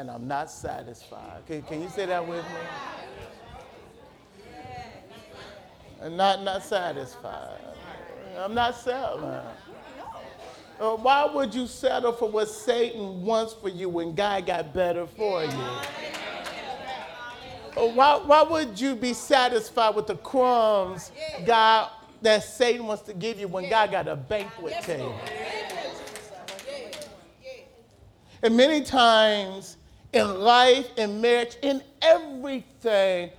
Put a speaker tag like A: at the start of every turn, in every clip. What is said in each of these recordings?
A: and I'm not satisfied. Can, can you say that with me? And not, not satisfied. I'm not settling. Uh, why would you settle for what Satan wants for you when God got better for you? Uh, why, why would you be satisfied with the crumbs God that Satan wants to give you when God got a banquet table? And many times in life, in marriage, in everything,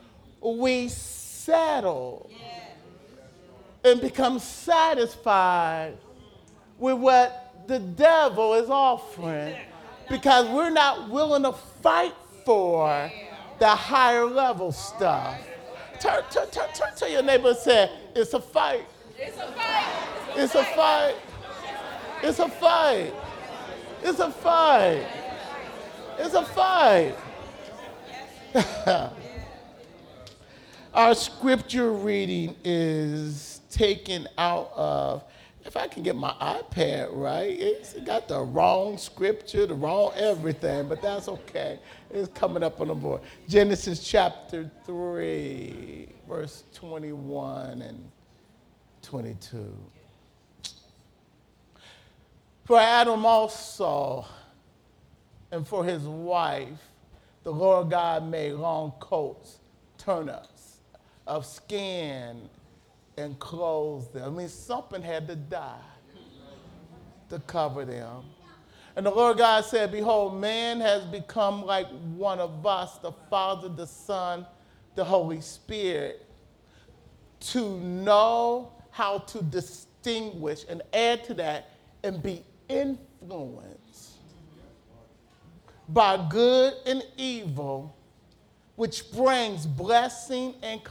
A: we settle and become satisfied with what the devil is offering because we're not willing to fight for the higher level stuff. Turn, turn, turn, turn to your neighbor and say, It's a fight. It's a fight. It's a fight. It's a fight. It's a fight. It's a fight. Our scripture reading is taken out of, if I can get my iPad right, it's got the wrong scripture, the wrong everything, but that's okay. It's coming up on the board. Genesis chapter 3, verse 21 and 22. For Adam also and for his wife, the Lord God made long coats, turnips of skin, and clothed them. I mean, something had to die to cover them. And the Lord God said, Behold, man has become like one of us, the Father, the Son, the Holy Spirit, to know how to distinguish and add to that and be influenced by good and evil, which brings blessing and,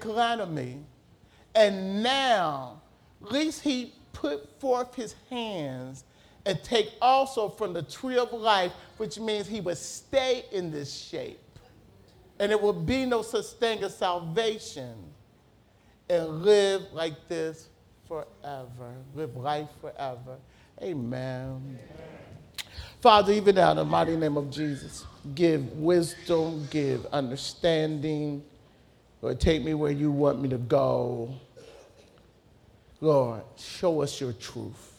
A: calamity. And now, least he put forth his hands and take also from the tree of life, which means he would stay in this shape. And it will be no such thing as salvation and live like this forever, live life forever. Amen. Father, even now in the mighty name of Jesus, give wisdom, give understanding. Lord, take me where you want me to go. Lord, show us your truth.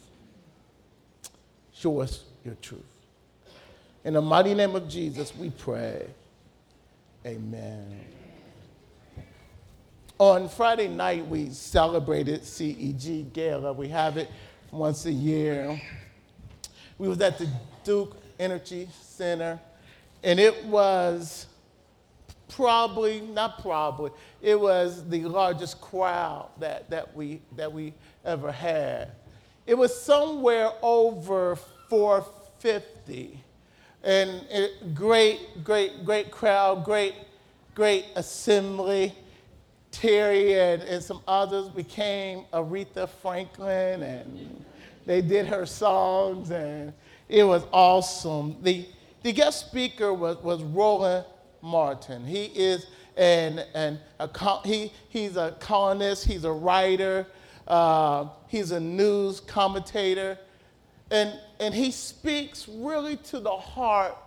A: Show us your truth. In the mighty name of Jesus, we pray. Amen. On Friday night, we celebrated CEG Gala. We have it once a year. We was at the Duke Energy Center, and it was probably, not probably, it was the largest crowd that, that, we, that we ever had. It was somewhere over 450. And it, great, great, great crowd, great, great assembly. Terry and, and some others became Aretha Franklin, and they did her songs, and it was awesome. The, the guest speaker was, was Roland Martin. He is an, an a, he, he's a columnist, he's a writer, uh, he's a news commentator, and, and he speaks really to the heart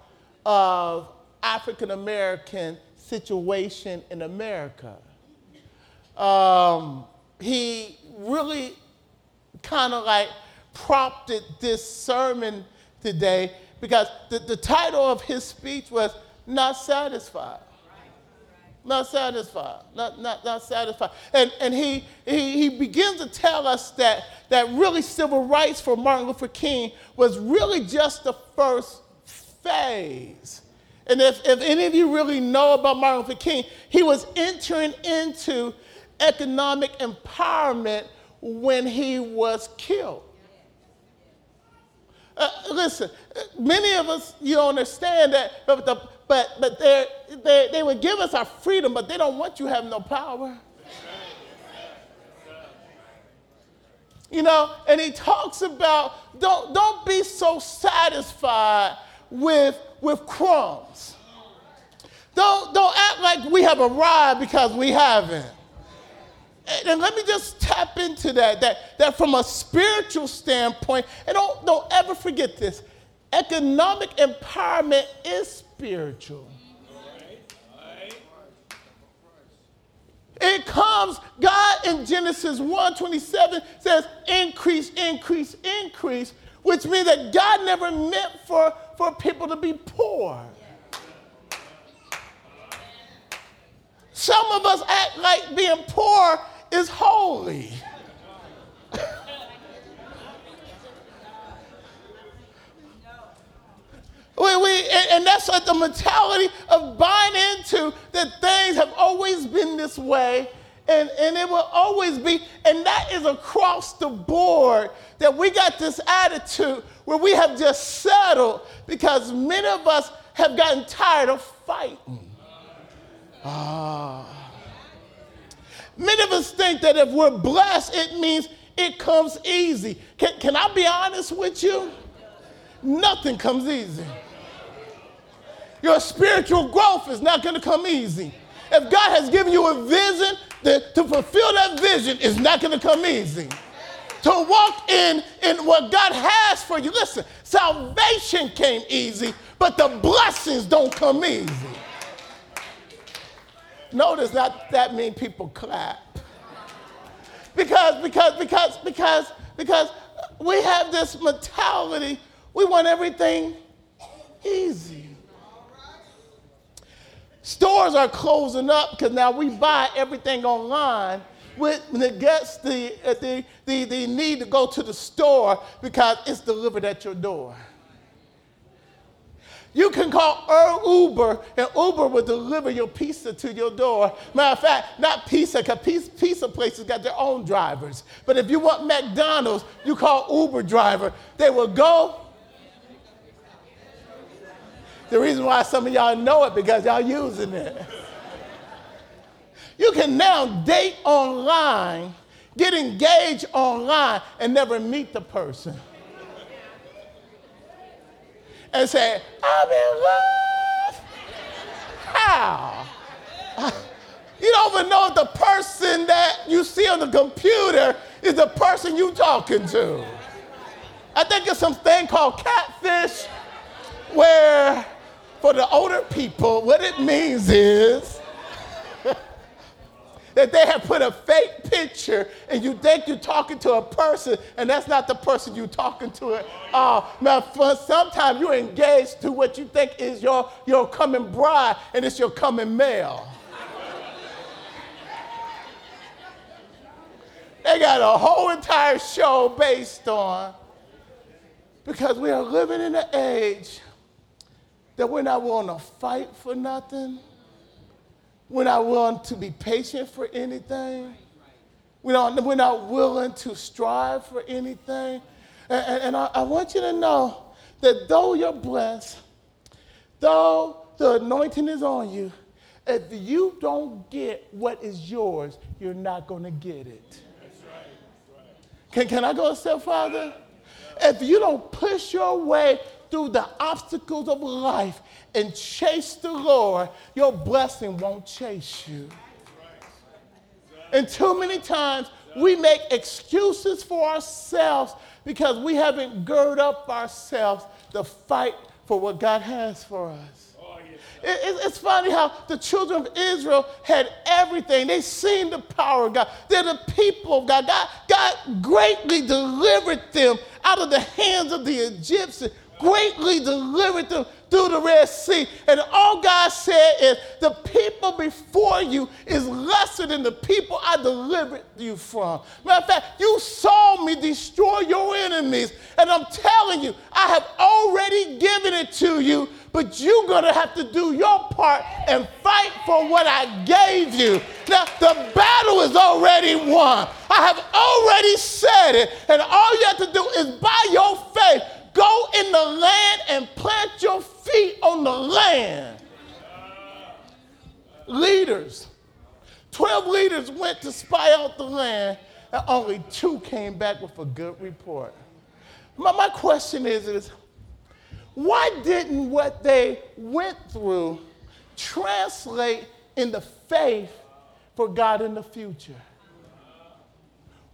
A: of African American situation in America um, he really kind of like prompted this sermon today because the, the title of his speech was Not Satisfied. Not satisfied, not, not, not satisfied. And, and he, he, he begins to tell us that, that really civil rights for Martin Luther King was really just the first phase. And if, if any of you really know about Martin Luther King, he was entering into economic empowerment when he was killed. Uh, listen, many of us, you understand that, but, the, but, but they they would give us our freedom, but they don't want you having no power. You know, and he talks about don't, don't be so satisfied with, with crumbs. Don't, don't act like we have arrived because we haven't. And let me just tap into that, that, that from a spiritual standpoint, and don't, don't ever forget this economic empowerment is spiritual. It comes, God in Genesis 1 27 says, increase, increase, increase, which means that God never meant for, for people to be poor. Some of us act like being poor is holy. We, we, and that's like the mentality of buying into that things have always been this way and, and it will always be. And that is across the board that we got this attitude where we have just settled because many of us have gotten tired of fighting. Ah. Many of us think that if we're blessed, it means it comes easy. Can, can I be honest with you? Nothing comes easy. Your spiritual growth is not going to come easy. If God has given you a vision, to fulfill that vision is not going to come easy. To walk in, in what God has for you. Listen, salvation came easy, but the blessings don't come easy. Notice that that mean people clap. Because, because, because, because, because we have this mentality, we want everything easy. Stores are closing up because now we buy everything online. It gets the, uh, the, the, the need to go to the store because it's delivered at your door. You can call Uber, and Uber will deliver your pizza to your door. Matter of fact, not pizza, because pizza places got their own drivers. But if you want McDonald's, you call Uber driver. They will go the reason why some of y'all know it because y'all using it. You can now date online, get engaged online, and never meet the person. And say, I'm in love. How? Uh, you don't even know if the person that you see on the computer is the person you're talking to. I think it's something called catfish where for the older people, what it means is that they have put a fake picture and you think you're talking to a person and that's not the person you're talking to at. Now, sometimes you're engaged to what you think is your, your coming bride and it's your coming male. they got a whole entire show based on because we are living in an age that we're not willing to fight for nothing. We're not willing to be patient for anything. We don't, we're not willing to strive for anything. And, and, and I, I want you to know that though you're blessed, though the anointing is on you, if you don't get what is yours, you're not going to get it. that's Can, can I go a step farther? If you don't push your way through the obstacles of life and chase the Lord, your blessing won't chase you. And too many times we make excuses for ourselves because we haven't girded up ourselves to fight for what God has for us. it's funny how the children of Israel had everything. They seen the power of God. They're the people of God. God. God greatly delivered them out of the hands of the Egyptians greatly delivered them through the Red Sea. And all God said is, the people before you is lesser than the people I delivered you from. Matter of fact, you saw me destroy your enemies. And I'm telling you, I have already given it to you, but you're going to have to do your part and fight for what I gave you. Now, the battle is already won. I have already said it. And all you have to do is by your faith Go in the land and plant your feet on the land. Leaders, 12 leaders went to spy out the land, and only two came back with a good report. My, my question is, is why didn't what they went through translate into faith for God in the future?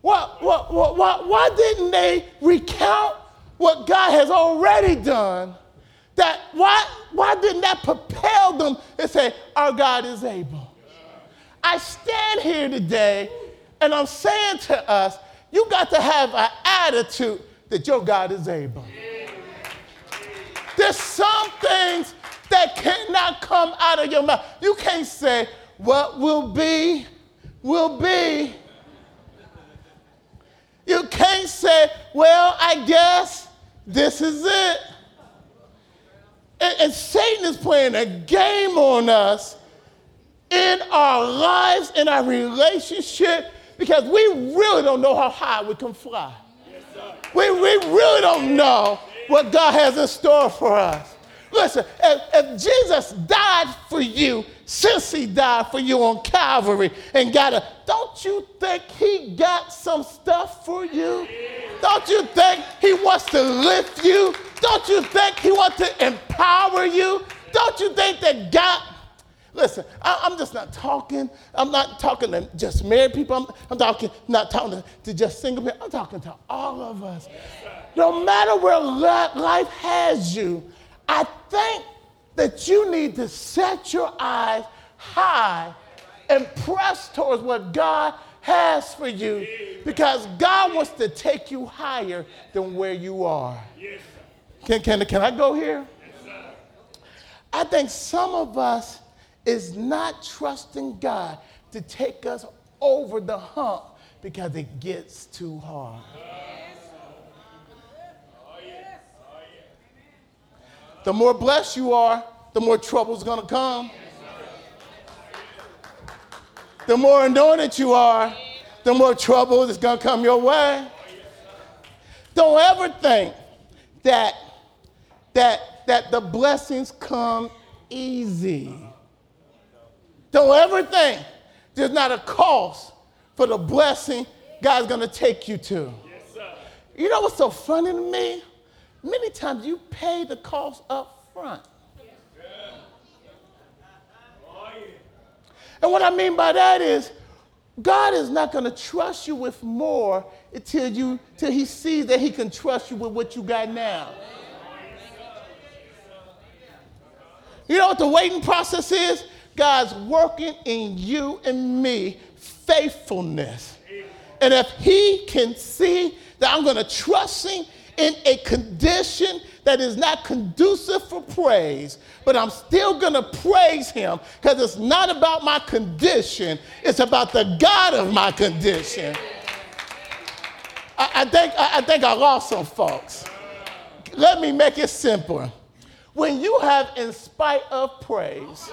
A: Why, why, why, why didn't they recount what God has already done that why, why didn't that propel them and say, Our God is able? I stand here today and I'm saying to us, you got to have an attitude that your God is able. There's some things that cannot come out of your mouth. You can't say, What will be, will be. You can't say, Well, I guess this is it. And, and Satan is playing a game on us in our lives, in our relationship, because we really don't know how high we can fly. we, we really don't know what God has in store for us. Listen, if, if, Jesus died for you, since he died for you on Calvary and got a, don't you think he got some stuff for you? Don't you think he wants to lift you? Don't you think he wants to empower you? Don't you think that God, listen, I, am just not talking, I'm not talking to just married people, I'm, I'm talking, not talking to, to just single people, I'm talking to all of us. No matter where life has you, I think that you need to set your eyes high and press towards what God has for you because God wants to take you higher than where you are. Can, can, can I go here? I think some of us is not trusting God to take us over the hump because it gets too hard. The more blessed you are, the more trouble's gonna come. The more anointed you are, the more trouble is gonna come your way. Don't ever think that that that the blessings come easy. Don't ever think there's not a cost for the blessing God's gonna take you to. you know what's so funny to me? Many times you pay the cost up front. And what I mean by that is, God is not going to trust you with more until you till He sees that He can trust you with what you got now. You know what the waiting process is? God's working in you and me faithfulness. And if He can see that I'm going to trust Him in a condition that is not conducive for praise, but I'm still going to praise him because it's not about my condition, it's about the God of my condition. I, I, think, I, I think I lost some folks. Let me make it simpler. When you have in spite of praise,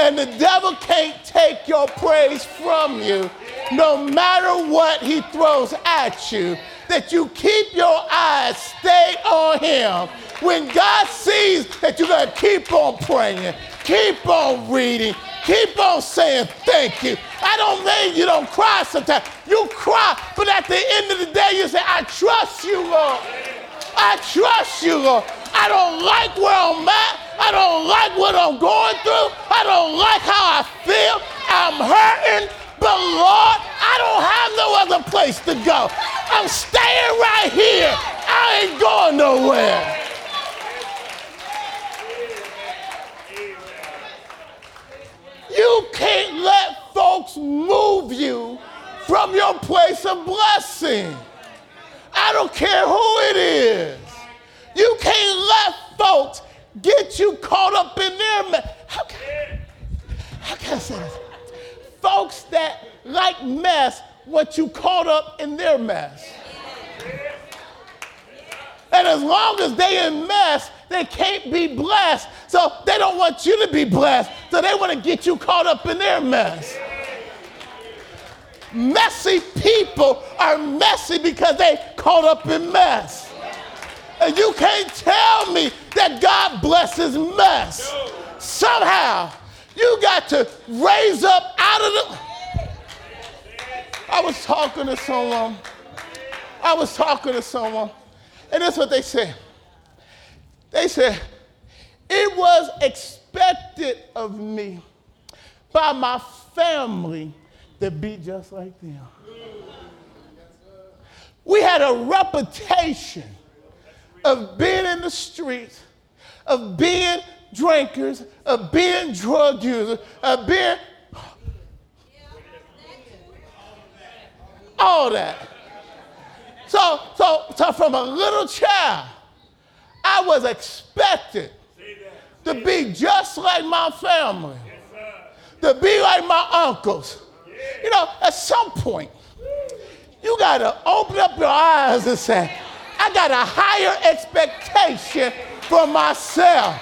A: and the devil can't take your praise from you, no matter what he throws at you, that you keep your eyes stayed on Him. When God sees that you're going to keep on praying, keep on reading, keep on saying thank you. I don't mean you don't cry sometimes. You cry, but at the end of the day, you say, I trust you, Lord. I trust you, Lord. I don't like where I'm at. I don't like what I'm going through. I don't like how I feel. I'm hurting. But Lord, I don't have no other place to go. I'm staying right here. I ain't going nowhere. You can't let folks move you from your place of blessing. I don't care who it is. You can't let folks get you caught up in their mess. How can, how can I say this? folks that like mess what you caught up in their mess. And as long as they in mess, they can't be blessed. So they don't want you to be blessed. So they want to get you caught up in their mess. Messy people are messy because they caught up in mess. And you can't tell me that God blesses mess. Somehow, you got to raise up out of the. I was talking to someone. I was talking to someone, and that's what they said. They said, It was expected of me by my family to be just like them. We had a reputation of being in the streets, of being drinkers, of being drug users, of being all that. So, so, so from a little child, I was expected to be just like my family, to be like my uncles. You know, at some point, you got to open up your eyes and say, I got a higher expectation for myself.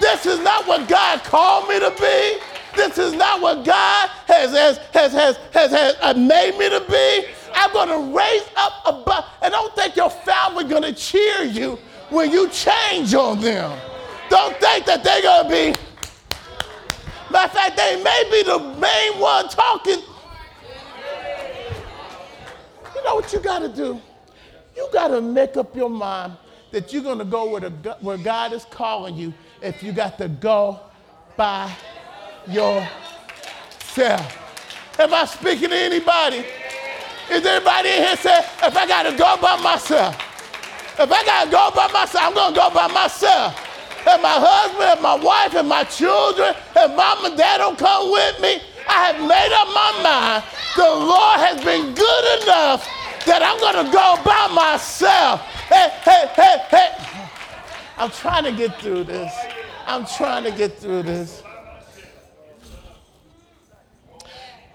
A: This is not what God called me to be. This is not what God has, has, has, has, has, has uh, made me to be. I'm going to raise up above, and don't think your family going to cheer you when you change on them. Don't think that they're going to be, matter of fact, they may be the main one talking. You know what you got to do? You got to make up your mind that you're going to go where, the, where God is calling you if you got to go by yourself. Am I speaking to anybody? Is anybody in here say, if I got to go by myself, if I got to go by myself, I'm to go by myself. If my husband, if my wife, if my children, if mom and dad don't come with me, I have made up my mind. The Lord has been good enough that I'm to go by myself. Hey, hey, hey, hey. I'm trying to get through this. I'm trying to get through this.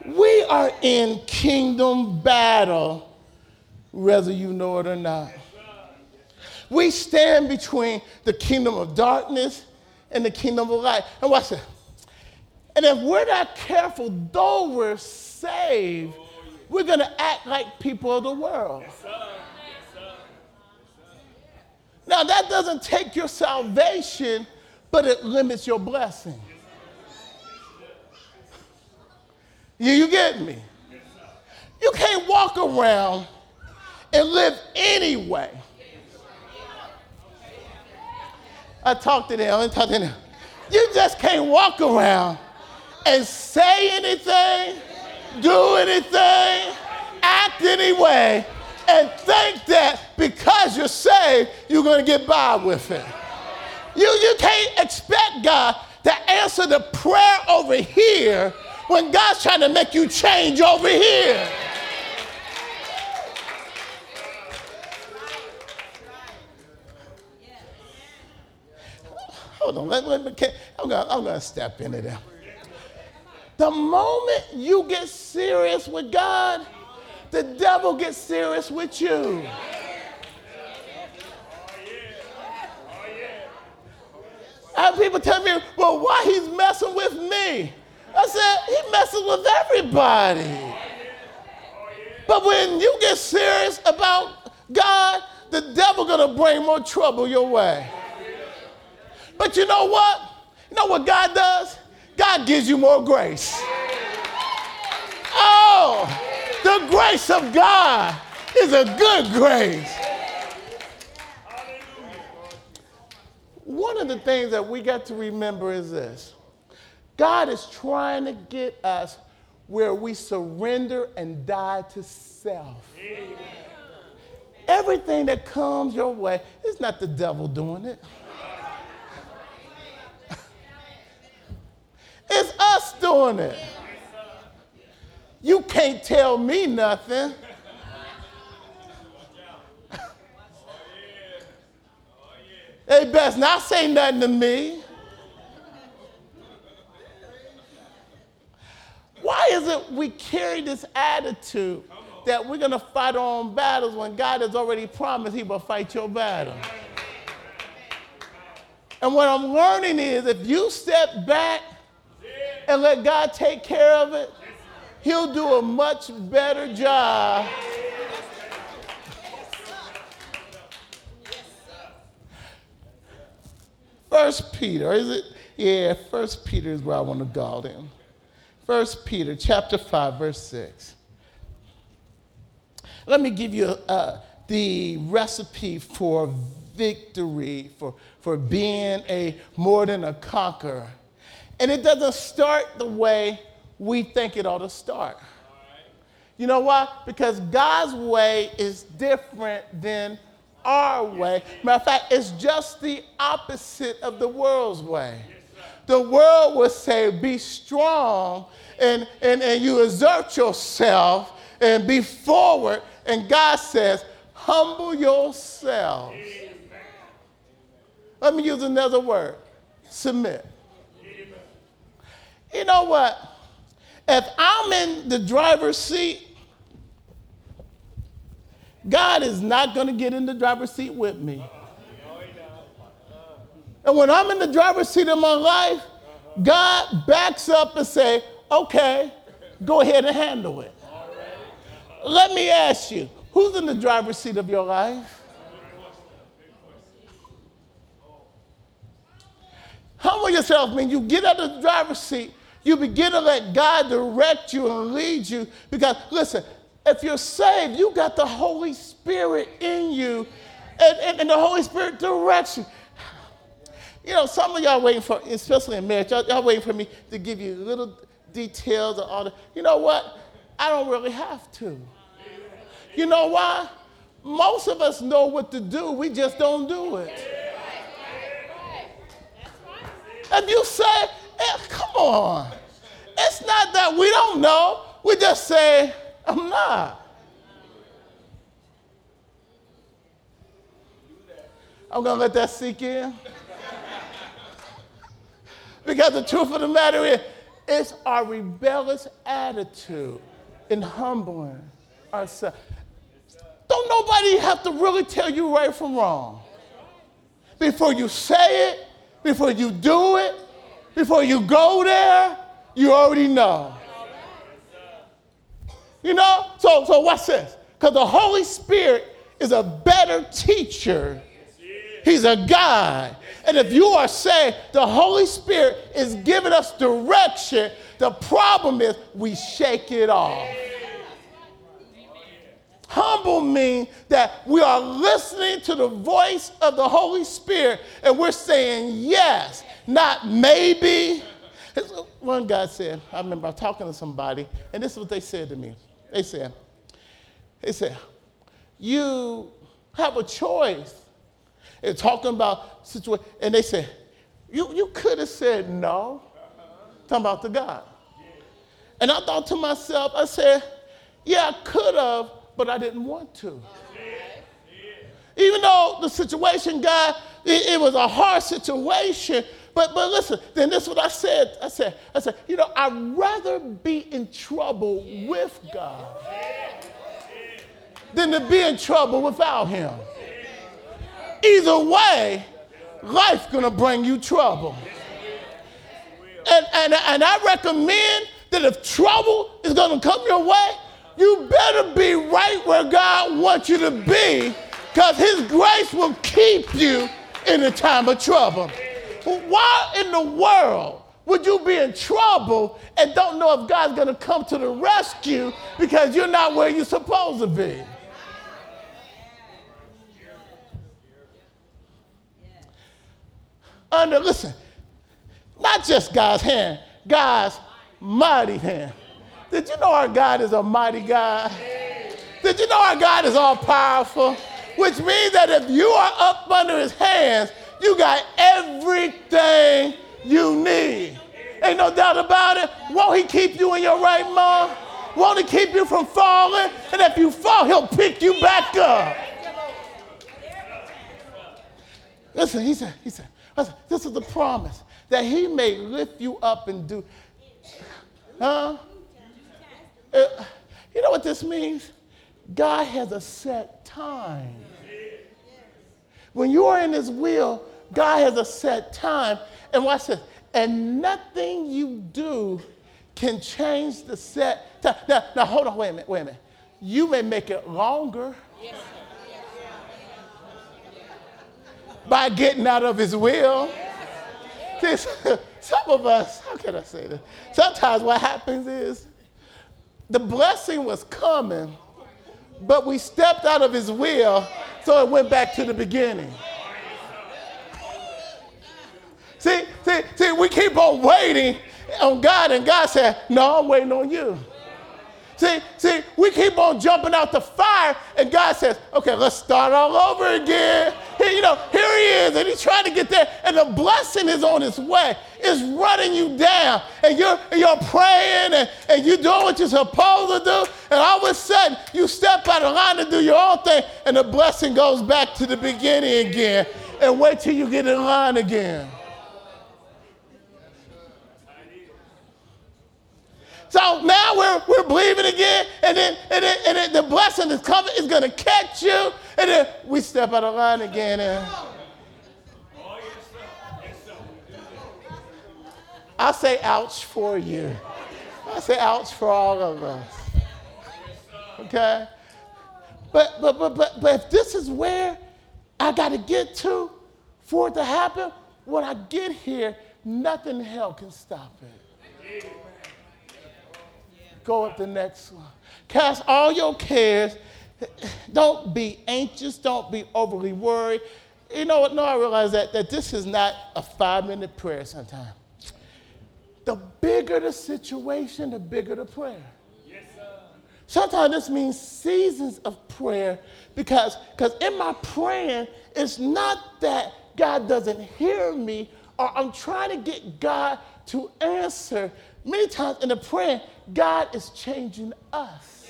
A: We are in kingdom battle, whether you know it or not. We stand between the kingdom of darkness and the kingdom of light. And watch it. And if we're not careful, though we're saved, we're going to act like people of the world. Now, that doesn't take your salvation, but it limits your blessing. You, you get me? You can't walk around and live anyway. I talked to them, I talked to them. You just can't walk around and say anything, do anything, act anyway, and think that because you're saved, you're going to get by with it. You, you can't expect God to answer the prayer over here when God's trying to make you change over here. Hold on, let, let me, I'm going I'm to step into that. The moment you get serious with God, the devil gets serious with you. I have people tell me, well, why he's messing with me? I said, he messes with everybody. But when you get serious about God, the devil gonna bring more trouble your way. But you know what? You know what God does? God gives you more grace. Oh, the grace of God is a good grace. One of the things that we got to remember is this God is trying to get us where we surrender and die to self. Everything that comes your way is not the devil doing it. it's us doing it. You can't tell me nothing. they best not say nothing to me. Why is it we carry this attitude that we're going to fight our own battles when God has already promised He will fight your battle? And what I'm learning is if you step back and let God take care of it, He'll do a much better job. First Peter, is it? Yeah, First Peter is where I want to go then. 1 Peter chapter 5, verse 6. Let me give you uh, the recipe for victory, for, for being a more than a conqueror. And it doesn't start the way we think it ought to start. You know why? Because God's way is different than our way. Matter of fact, it's just the opposite of the world's way. The world would say, be strong and, and, and you exert yourself and be forward. And God says, humble yourselves. Let me use another word submit. You know what? If I'm in the driver's seat, God is not going to get in the driver's seat with me. And when I'm in the driver's seat of my life, God backs up and say, okay, go ahead and handle it. Let me ask you, who's in the driver's seat of your life? Humble yourself, mean you get out of the driver's seat, you begin to let God direct you and lead you. Because listen, if you're saved, you got the Holy Spirit in you, and, and, and the Holy Spirit directs you. You know, some of y'all waiting for, especially in marriage, y'all, y'all waiting for me to give you little details of all the. You know what? I don't really have to. You know why? Most of us know what to do, we just don't do it. If you say, eh, come on, it's not that we don't know, we just say, I'm not. I'm going to let that sink in. Because the truth of the matter is, it's our rebellious attitude in humbling ourselves. Don't nobody have to really tell you right from wrong. Before you say it, before you do it, before you go there, you already know. You know? So, so what's this? Because the Holy Spirit is a better teacher. He's a guide. And if you are saying the Holy Spirit is giving us direction, the problem is we shake it off. Humble means that we are listening to the voice of the Holy Spirit and we're saying yes, not maybe. One guy said, I remember I was talking to somebody, and this is what they said to me. They said, they said, you have a choice. And talking about situation, and they said, you, you could have said no. Talking about the God. And I thought to myself, I said, yeah, I could have, but I didn't want to. Even though the situation, God, it, it was a hard situation, but, but listen, then this is what I said. I said, I said, you know, I'd rather be in trouble with God than to be in trouble without him. Either way, life's gonna bring you trouble. And, and, and I recommend that if trouble is gonna come your way, you better be right where God wants you to be, because his grace will keep you in a time of trouble. Why in the world would you be in trouble and don't know if God's to come to the rescue because you're not where you're supposed to be? Under, listen, not just God's hand, God's mighty hand. Did you know our God is a mighty God? Did you know our God is all powerful? Which means that if you are up under his hands, you got everything you need. Ain't no doubt about it. Won't he keep you in your right mind? Won't he keep you from falling? And if you fall, he'll pick you back up. Listen, he said, he said, this is the promise that he may lift you up and do. Huh? Uh, you know what this means? God has a set time. When you are in his will, God has a set time. And watch this. And nothing you do can change the set time. Now, now hold on, wait a minute, wait a minute. You may make it longer by getting out of his will. This, some of us, how can I say this? Sometimes what happens is the blessing was coming, but we stepped out of his will, so it went back to the beginning. See, see, see, we keep on waiting on God, and God said, No, I'm waiting on you. See, see, we keep on jumping out the fire, and God says, okay, let's start all over again. You know, here he is, and he's trying to get there, and the blessing is on its way. It's running you down, and you're, you're praying, and, and you're doing what you're supposed to do, and all of a sudden, you step out of line to do your own thing, and the blessing goes back to the beginning again, and wait till you get in line again. So now we're, we're believing again, and then, and then, and then the blessing is coming, is going to catch you, and then we step out of line again. And I say ouch for you. I say ouch for all of us. Okay? But, but, but, but, but if this is where I got to get to for it to happen, when I get here, nothing in hell can stop it. Go up the next one. Cast all your cares. Don't be anxious. Don't be overly worried. You know what? No, I realize that, that this is not a five minute prayer sometimes. The bigger the situation, the bigger the prayer. Yes, sir. sometimes this means seasons of prayer because because in my praying, it's not that God doesn't hear me or I'm trying to get God to answer. Many times in the prayer, God is changing us.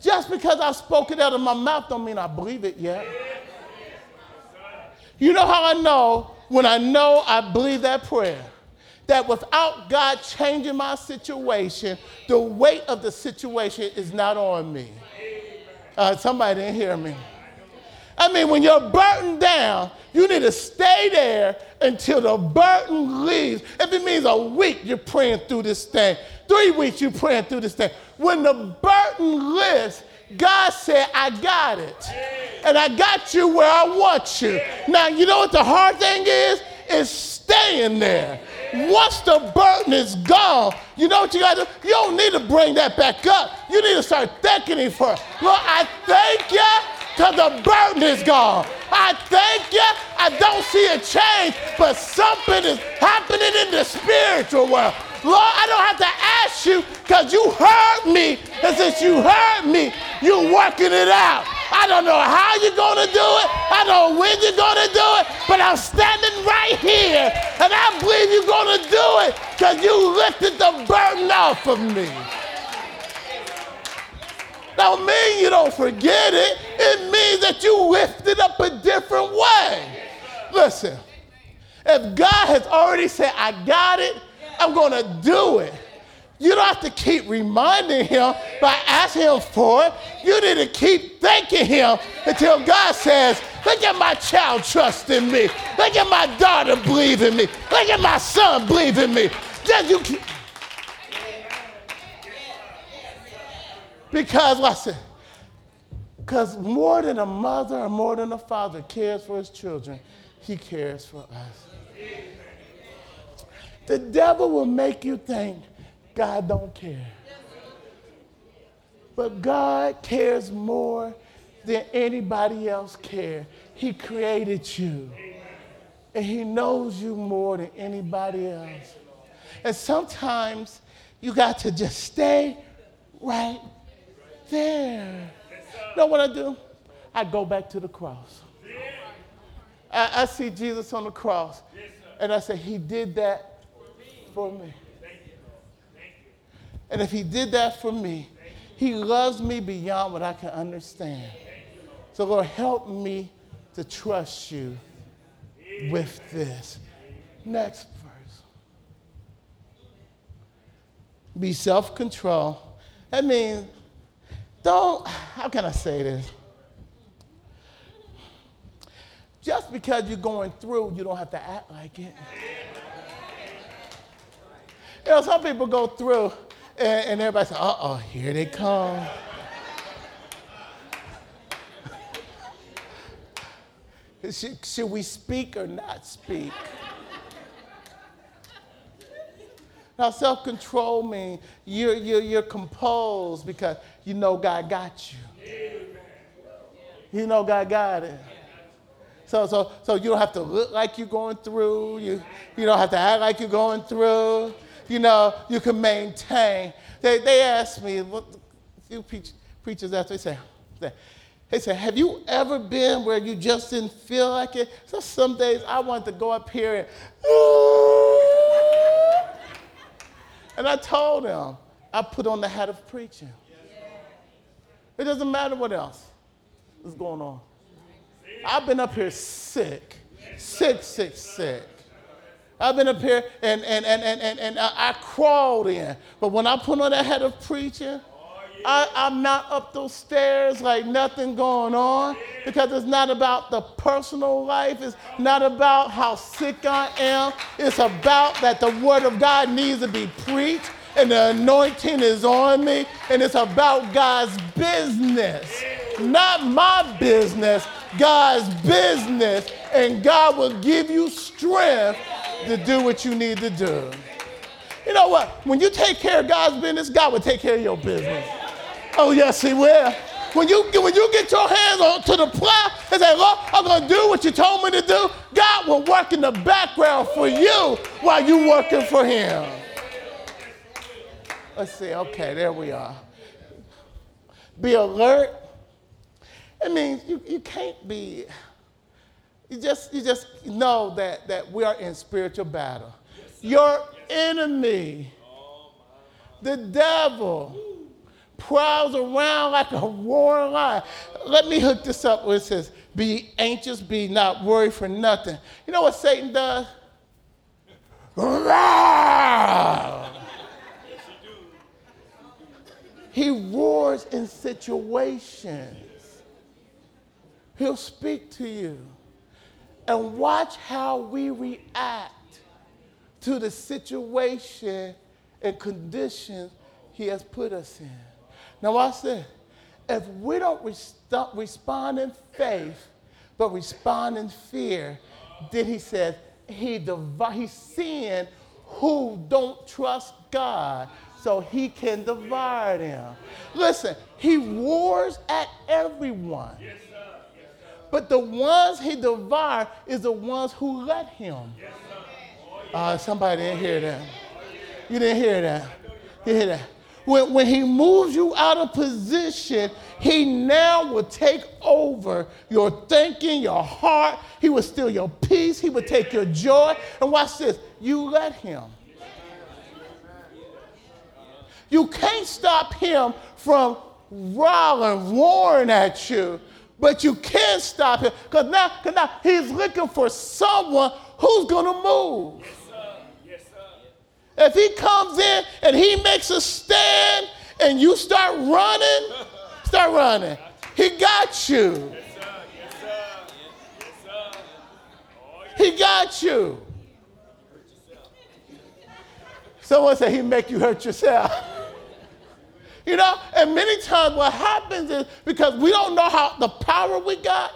A: Just because I spoke it out of my mouth don't mean I believe it yet. You know how I know when I know I believe that prayer? That without God changing my situation, the weight of the situation is not on me. Uh, somebody didn't hear me. I mean, when you're burdened down, you need to stay there until the burden leaves. If it means a week, you're praying through this thing. Three weeks, you're praying through this thing. When the burden lifts, God said, I got it. And I got you where I want you. Now, you know what the hard thing is? Is staying there. Once the burden is gone, you know what you got to do? You don't need to bring that back up. You need to start thanking Him for, it. Lord, I thank you because the burden is gone. I thank you. I don't see a change, but something is happening in the spiritual world. Lord, I don't have to ask you because you heard me. And since you heard me, you're working it out. I don't know how you're going to do it. I don't know when you're going to do it, but I'm standing right here. And I believe you're going to do it because you lifted the burden off of me. Don't mean you don't forget it. It means that you lift it up a different way. Listen, if God has already said, I got it, I'm going to do it. You don't have to keep reminding him by asking him for it. You need to keep thanking him until God says, Look at my child trust in me. Look at my daughter believe in me. Look at my son believe in me. Then you keep, Because listen, because more than a mother or more than a father cares for his children, he cares for us. The devil will make you think God don't care. But God cares more than anybody else cares. He created you. And he knows you more than anybody else. And sometimes you got to just stay right there. Know what I do? I go back to the cross. I, I see Jesus on the cross, and I say, He did that for me. And if He did that for me, He loves me beyond what I can understand. So, Lord, help me to trust you with this. Next verse. Be self control. That means don't, how can I say this? Just because you're going through, you don't have to act like it. You know, some people go through and, and everybody says, uh oh, here they come. should, should we speak or not speak? Now, self control means you're, you're, you're composed because you know God got you. You know God got it. So, so, so you don't have to look like you're going through. You, you don't have to act like you're going through. you know, you can maintain. They, they asked me, what, a few preach, preachers after, they say, they say, have you ever been where you just didn't feel like it? So some days I wanted to go up here and, and I told them, I put on the hat of preaching. It doesn't matter what else is going on. I've been up here sick, sick, sick, sick. I've been up here and, and, and, and, and, and I, I crawled in. But when I put on that head of preaching, I, I'm not up those stairs like nothing going on because it's not about the personal life. It's not about how sick I am. It's about that the Word of God needs to be preached and the anointing is on me. And it's about God's business, not my business, God's business. And God will give you strength to do what you need to do. You know what? When you take care of God's business, God will take care of your business. Oh, yes, He will. When you, when you get your hands on to the plow and say, Lord, I'm going to do what you told me to do, God will work in the background for you while you're working for Him. Let's see. Okay, there we are. Be alert. It means you, you can't be you just, you just know that, that we are in spiritual battle. Yes, Your yes, enemy, oh, my, my. the devil. Prowls around like a roaring lion. Let me hook this up where it says, Be anxious, be not worried for nothing. You know what Satan does? he roars in situations. He'll speak to you and watch how we react to the situation and conditions he has put us in. Now, watch this. If we don't respond in faith, but respond in fear, then he says he divi- he's seeing who don't trust God so he can devour them. Listen, he wars at everyone. But the ones he devoured is the ones who let him. Uh, somebody didn't hear that. You didn't hear that. You hear that? When, when he moves you out of position, he now will take over your thinking, your heart. He will steal your peace. He will take your joy. And watch this you let him. You can't stop him from rolling, roaring at you but you can't stop him because now, cause now he's looking for someone who's going to move. Yes, sir. Yes, sir. If he comes in and he makes a stand and you start running, start running. He got you. He got you. Someone said he make you hurt yourself. You know, and many times what happens is because we don't know how the power we got,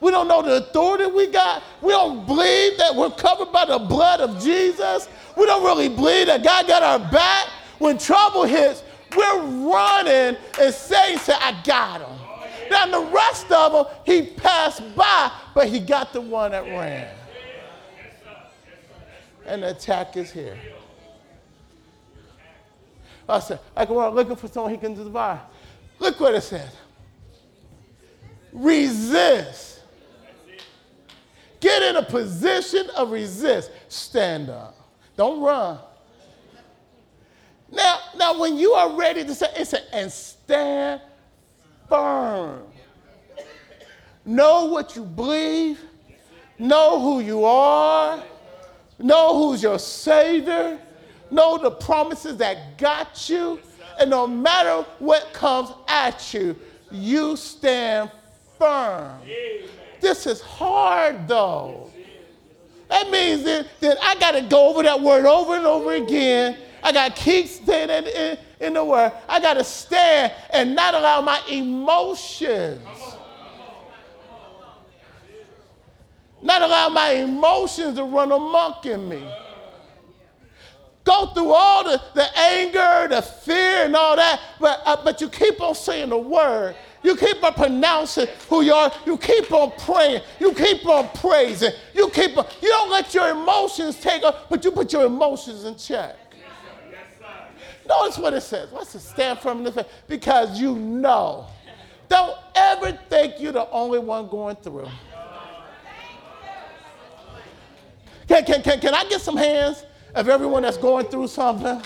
A: we don't know the authority we got, we don't believe that we're covered by the blood of Jesus, we don't really believe that God got our back. When trouble hits, we're running and saying, say, I got him. Now the rest of them, he passed by, but he got the one that ran. And the attack is here. I said, I go around looking for someone he can devour. Look what it says. Resist. Get in a position of resist. Stand up. Don't run. Now, now when you are ready to say, it said, and stand firm. Know what you believe. Know who you are. Know who's your Savior know the promises that got you, and no matter what comes at you, you stand firm. This is hard though. That means that, that I got to go over that word over and over again. I got to keep staying in, in, in the word. I got to stand and not allow my emotions, not allow my emotions to run amok in me go through all the, the anger, the fear, and all that, but, uh, but you keep on saying the word. You keep on pronouncing who you are. You keep on praying. You keep on praising. You keep on, you don't let your emotions take up, but you put your emotions in check. Notice what it says. What's it stand faith? Because you know. Don't ever think you're the only one going through. Can, can, can, can I get some hands of everyone that's going through something?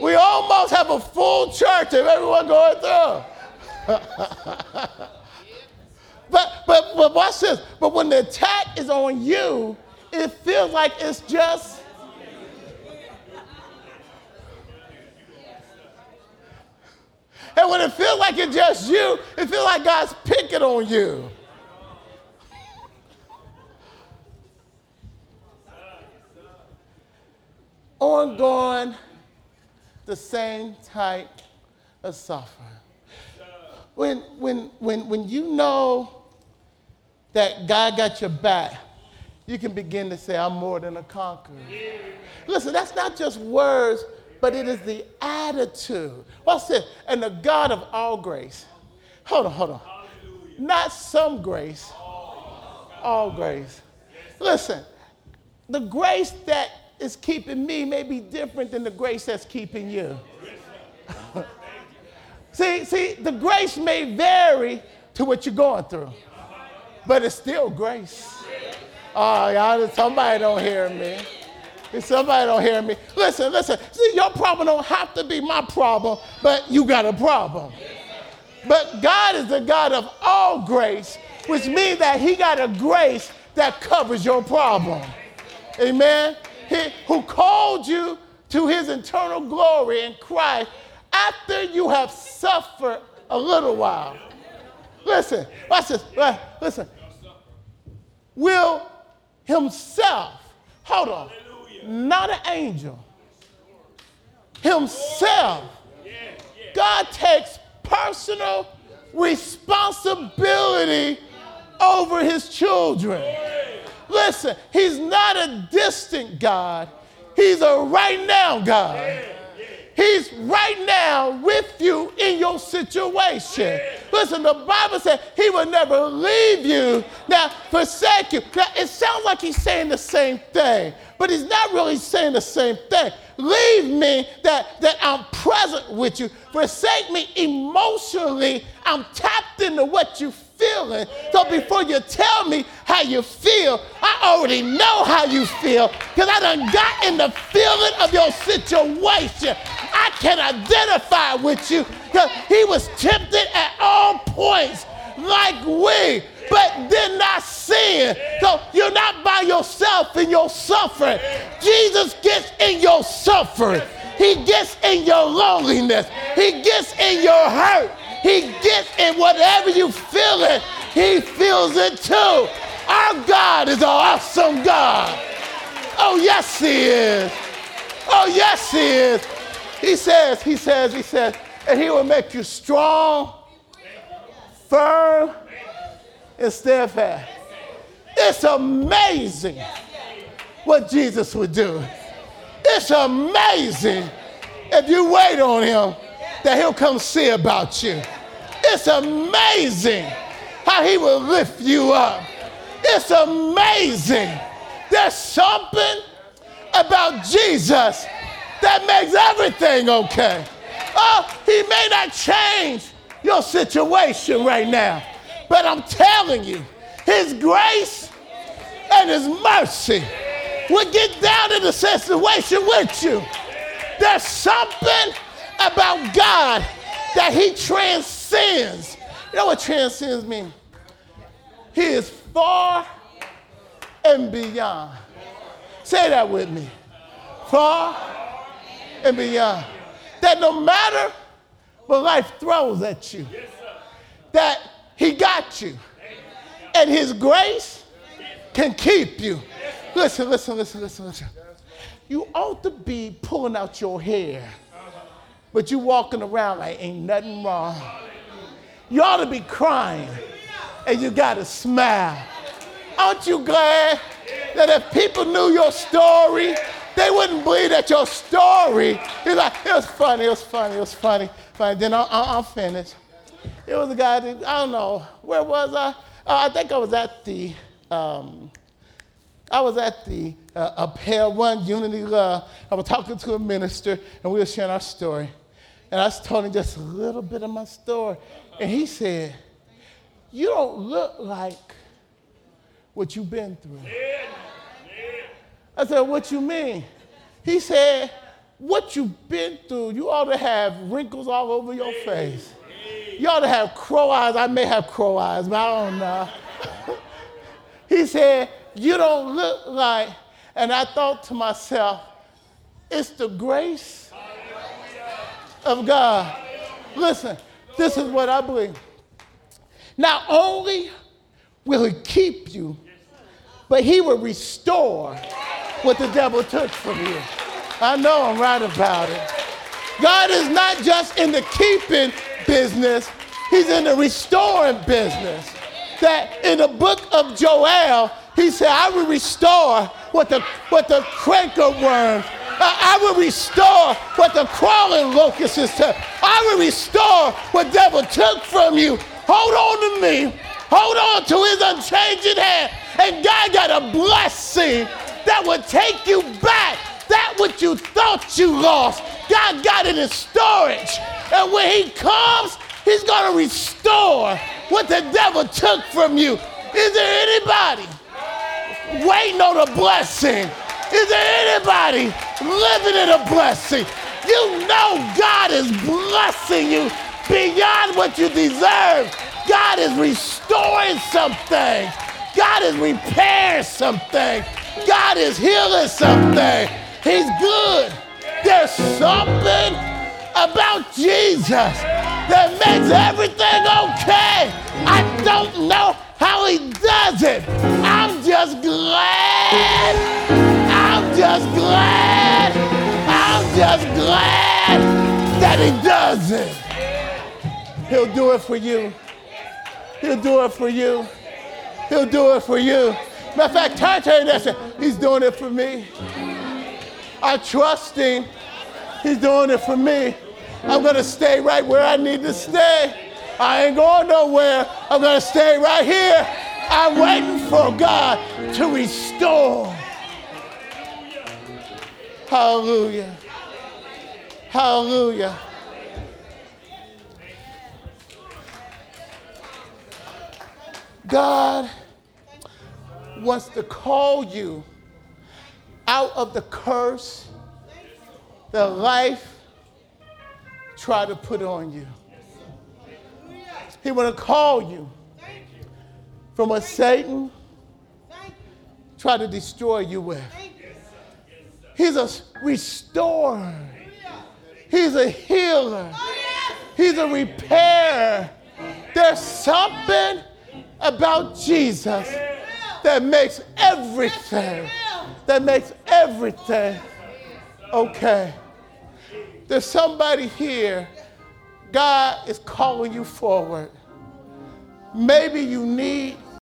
A: We almost have a full church of everyone going through. but, but, but watch this. But when the attack is on you, it feels like it's just. And when it feels like it's just you, it feels like God's picking on you. Ongoing the same type of suffering. When, when, when, when you know that God got your back, you can begin to say, I'm more than a conqueror. Listen, that's not just words, but it is the attitude. What's this? And the God of all grace. Hold on, hold on. Not some grace, all grace. Listen, the grace that is keeping me may be different than the grace that's keeping you. see, see, the grace may vary to what you're going through, but it's still grace. Oh, y'all, somebody don't hear me. Somebody don't hear me. Listen, listen. See, your problem don't have to be my problem, but you got a problem. But God is the God of all grace, which means that He got a grace that covers your problem. Amen he, who called you to his eternal glory in Christ after you have suffered a little while. Listen, watch this. Listen. Will himself, hold on, not an angel, himself, God takes personal responsibility over his children. Listen, he's not a distant God. He's a right now God. He's right now with you in your situation. Listen, the Bible said he will never leave you, now forsake you. Now, it sounds like he's saying the same thing, but he's not really saying the same thing. Leave me that, that I'm present with you. Forsake me emotionally. I'm tapped into what you feeling. So before you tell me how you feel, I already know how you feel because I done got in the feeling of your situation. I can identify with you because he was tempted at all points like we, but did not sin. So you're not by yourself in your suffering. Jesus gets in your suffering. He gets in your loneliness. He gets in your hurt. He gets in whatever you feel it, He feels it too. Our God is an awesome God. Oh, yes, He is. Oh, yes, He is. He says, He says, He says, and He will make you strong, firm, and steadfast. It's amazing what Jesus would do. It's amazing if you wait on Him that he'll come see about you. It's amazing how he will lift you up. It's amazing. There's something about Jesus that makes everything okay. Oh, he may not change your situation right now, but I'm telling you, his grace and his mercy will get down in the situation with you. There's something about God that he transcends. You know what transcends means? He is far and beyond. Say that with me. Far and beyond. That no matter what life throws at you, that he got you. And his grace can keep you. Listen, listen, listen, listen, listen. You ought to be pulling out your hair but you walking around like ain't nothing wrong. You ought to be crying and you got to smile. Aren't you glad that if people knew your story, they wouldn't believe that your story is like, it was funny, it was funny, it was funny. funny. Then I'll, I'll finish. It was a guy, that, I don't know, where was I? Uh, I think I was at the, um, I was at the uh, Upheld One Unity Love. I was talking to a minister, and we were sharing our story. And I was told him just a little bit of my story. And he said, You don't look like what you've been through. I said, What you mean? He said, What you've been through, you ought to have wrinkles all over your face. You ought to have crow eyes. I may have crow eyes, but I don't know. he said, You don't look like, and I thought to myself, It's the grace of God. Listen, this is what I believe. Not only will He keep you, but He will restore what the devil took from you. I know I'm right about it. God is not just in the keeping business, He's in the restoring business. That in the book of Joel, He said, I will restore what the, what the canker worms I will restore what the crawling locust locusts took. I will restore what the devil took from you. Hold on to me. Hold on to his unchanging hand. And God got a blessing that will take you back. That what you thought you lost, God got it in storage. And when he comes, he's going to restore what the devil took from you. Is there anybody waiting on a blessing? Is there anybody living in a blessing? You know God is blessing you beyond what you deserve. God is restoring something. God is repairing something. God is healing something. He's good. There's something about Jesus that makes everything okay. I don't know how he does it. I'm just glad just glad, I'm just glad that he does it. He'll do it for you. He'll do it for you. He'll do it for you. Matter of fact, turn to him and say, He's doing it for me. I trust him. He's doing it for me. I'm going to stay right where I need to stay. I ain't going nowhere. I'm going to stay right here. I'm waiting for God to restore Hallelujah. Hallelujah. God wants to call you out of the curse that life tried to put on you. He want to call you from what Satan tried to destroy you with. He's a restorer. He's a healer. He's a repairer. There's something about Jesus that makes everything, that makes everything okay. There's somebody here, God is calling you forward. Maybe you need